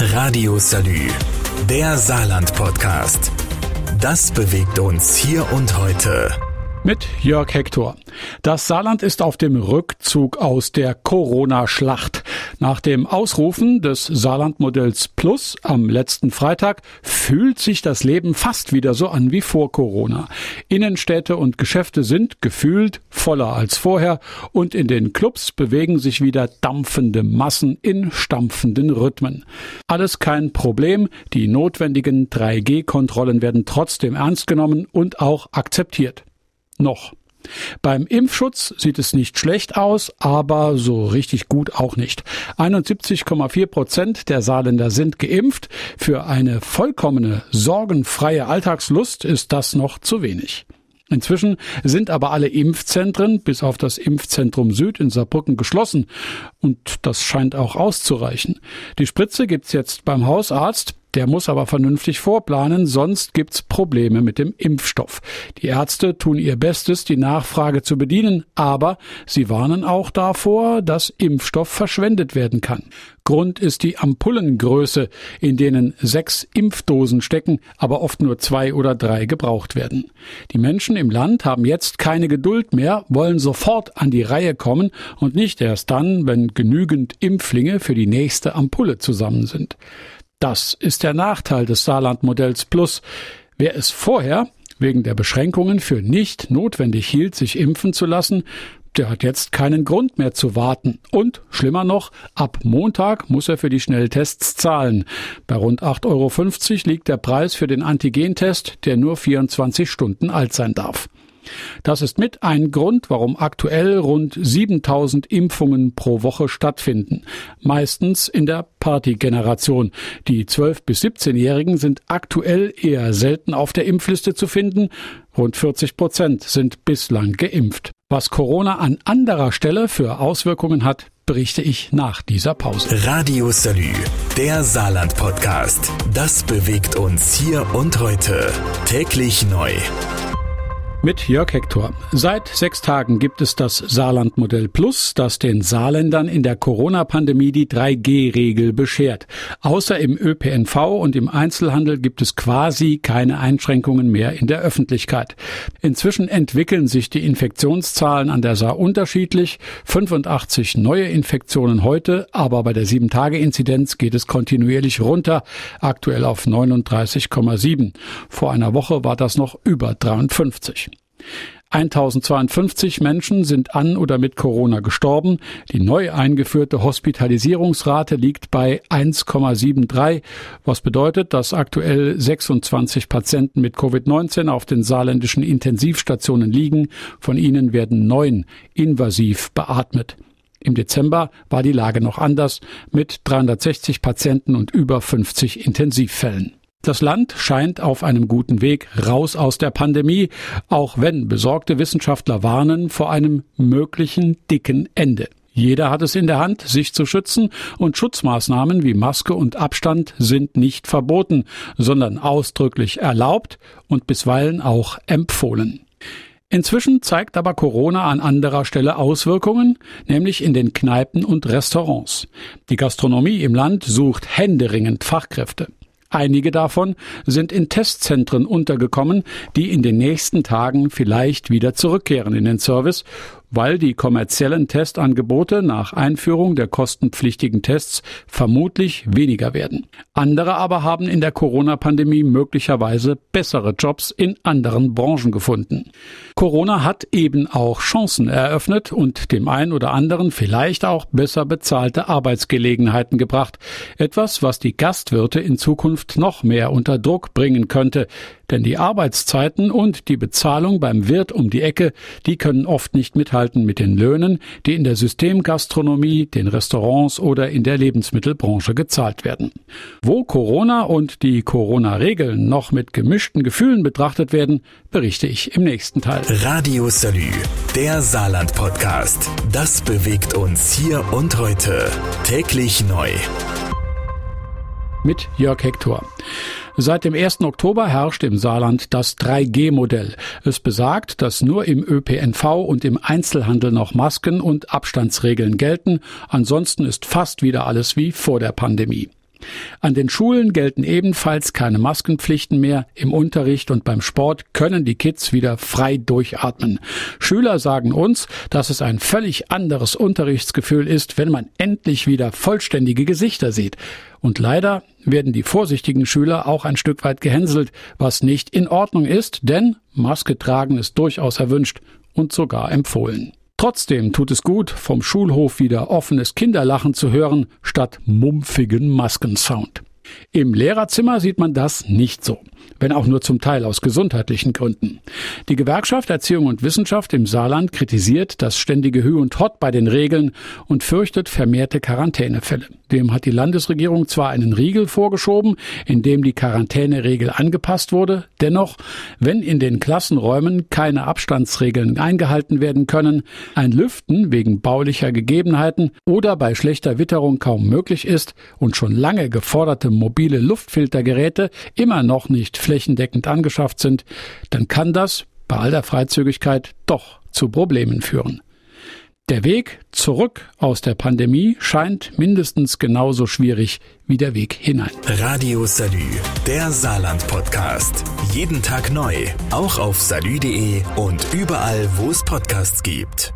Radio Salü, der Saarland-Podcast. Das bewegt uns hier und heute. Mit Jörg Hector. Das Saarland ist auf dem Rückzug aus der Corona-Schlacht. Nach dem Ausrufen des Saarland-Modells Plus am letzten Freitag fühlt sich das Leben fast wieder so an wie vor Corona. Innenstädte und Geschäfte sind gefühlt voller als vorher und in den Clubs bewegen sich wieder dampfende Massen in stampfenden Rhythmen. Alles kein Problem. Die notwendigen 3G-Kontrollen werden trotzdem ernst genommen und auch akzeptiert. Noch. Beim Impfschutz sieht es nicht schlecht aus, aber so richtig gut auch nicht. 71,4 Prozent der Saarländer sind geimpft. Für eine vollkommene, sorgenfreie Alltagslust ist das noch zu wenig. Inzwischen sind aber alle Impfzentren bis auf das Impfzentrum Süd in Saarbrücken geschlossen und das scheint auch auszureichen. Die Spritze gibt's jetzt beim Hausarzt, der muss aber vernünftig vorplanen, sonst gibt's Probleme mit dem Impfstoff. Die Ärzte tun ihr Bestes, die Nachfrage zu bedienen, aber sie warnen auch davor, dass Impfstoff verschwendet werden kann. Grund ist die Ampullengröße, in denen sechs Impfdosen stecken, aber oft nur zwei oder drei gebraucht werden. Die Menschen im Land haben jetzt keine Geduld mehr, wollen sofort an die Reihe kommen und nicht erst dann, wenn genügend Impflinge für die nächste Ampulle zusammen sind. Das ist der Nachteil des Saarland-Modells Plus. Wer es vorher wegen der Beschränkungen für nicht notwendig hielt, sich impfen zu lassen, der hat jetzt keinen Grund mehr zu warten. Und, schlimmer noch, ab Montag muss er für die Schnelltests zahlen. Bei rund 8,50 Euro liegt der Preis für den Antigentest, der nur 24 Stunden alt sein darf. Das ist mit ein Grund, warum aktuell rund 7000 Impfungen pro Woche stattfinden. Meistens in der Partygeneration. Die 12- bis 17-Jährigen sind aktuell eher selten auf der Impfliste zu finden. Rund 40 Prozent sind bislang geimpft. Was Corona an anderer Stelle für Auswirkungen hat, berichte ich nach dieser Pause. Radio Salü, der Saarland-Podcast. Das bewegt uns hier und heute. Täglich neu mit Jörg Hector. Seit sechs Tagen gibt es das Saarland-Modell Plus, das den Saarländern in der Corona-Pandemie die 3G-Regel beschert. Außer im ÖPNV und im Einzelhandel gibt es quasi keine Einschränkungen mehr in der Öffentlichkeit. Inzwischen entwickeln sich die Infektionszahlen an der Saar unterschiedlich. 85 neue Infektionen heute, aber bei der 7-Tage-Inzidenz geht es kontinuierlich runter, aktuell auf 39,7. Vor einer Woche war das noch über 53. 1052 Menschen sind an oder mit Corona gestorben. Die neu eingeführte Hospitalisierungsrate liegt bei 1,73, was bedeutet, dass aktuell 26 Patienten mit Covid-19 auf den saarländischen Intensivstationen liegen. Von ihnen werden neun invasiv beatmet. Im Dezember war die Lage noch anders mit 360 Patienten und über 50 Intensivfällen. Das Land scheint auf einem guten Weg raus aus der Pandemie, auch wenn besorgte Wissenschaftler warnen vor einem möglichen dicken Ende. Jeder hat es in der Hand, sich zu schützen, und Schutzmaßnahmen wie Maske und Abstand sind nicht verboten, sondern ausdrücklich erlaubt und bisweilen auch empfohlen. Inzwischen zeigt aber Corona an anderer Stelle Auswirkungen, nämlich in den Kneipen und Restaurants. Die Gastronomie im Land sucht händeringend Fachkräfte. Einige davon sind in Testzentren untergekommen, die in den nächsten Tagen vielleicht wieder zurückkehren in den Service weil die kommerziellen Testangebote nach Einführung der kostenpflichtigen Tests vermutlich weniger werden. Andere aber haben in der Corona-Pandemie möglicherweise bessere Jobs in anderen Branchen gefunden. Corona hat eben auch Chancen eröffnet und dem einen oder anderen vielleicht auch besser bezahlte Arbeitsgelegenheiten gebracht. Etwas, was die Gastwirte in Zukunft noch mehr unter Druck bringen könnte, denn die Arbeitszeiten und die Bezahlung beim Wirt um die Ecke, die können oft nicht mithalten mit den Löhnen, die in der Systemgastronomie, den Restaurants oder in der Lebensmittelbranche gezahlt werden. Wo Corona und die Corona-Regeln noch mit gemischten Gefühlen betrachtet werden, berichte ich im nächsten Teil. Radio Salü, der Saarland-Podcast. Das bewegt uns hier und heute. Täglich neu. Mit Jörg Hector. Seit dem 1. Oktober herrscht im Saarland das 3G-Modell. Es besagt, dass nur im ÖPNV und im Einzelhandel noch Masken und Abstandsregeln gelten. Ansonsten ist fast wieder alles wie vor der Pandemie. An den Schulen gelten ebenfalls keine Maskenpflichten mehr. Im Unterricht und beim Sport können die Kids wieder frei durchatmen. Schüler sagen uns, dass es ein völlig anderes Unterrichtsgefühl ist, wenn man endlich wieder vollständige Gesichter sieht. Und leider werden die vorsichtigen Schüler auch ein Stück weit gehänselt, was nicht in Ordnung ist, denn Maske tragen ist durchaus erwünscht und sogar empfohlen. Trotzdem tut es gut, vom Schulhof wieder offenes Kinderlachen zu hören, statt mumpfigen Maskensound. Im Lehrerzimmer sieht man das nicht so wenn auch nur zum Teil aus gesundheitlichen Gründen. Die Gewerkschaft Erziehung und Wissenschaft im Saarland kritisiert das ständige Hü und Hott bei den Regeln und fürchtet vermehrte Quarantänefälle. Dem hat die Landesregierung zwar einen Riegel vorgeschoben, in dem die Quarantäneregel angepasst wurde, dennoch, wenn in den Klassenräumen keine Abstandsregeln eingehalten werden können, ein Lüften wegen baulicher Gegebenheiten oder bei schlechter Witterung kaum möglich ist und schon lange geforderte mobile Luftfiltergeräte immer noch nicht flächendeckend angeschafft sind, dann kann das bei all der Freizügigkeit doch zu Problemen führen. Der Weg zurück aus der Pandemie scheint mindestens genauso schwierig wie der Weg hinein. Radio Salü, der Saarland Podcast. Jeden Tag neu, auch auf salü.de und überall, wo es Podcasts gibt.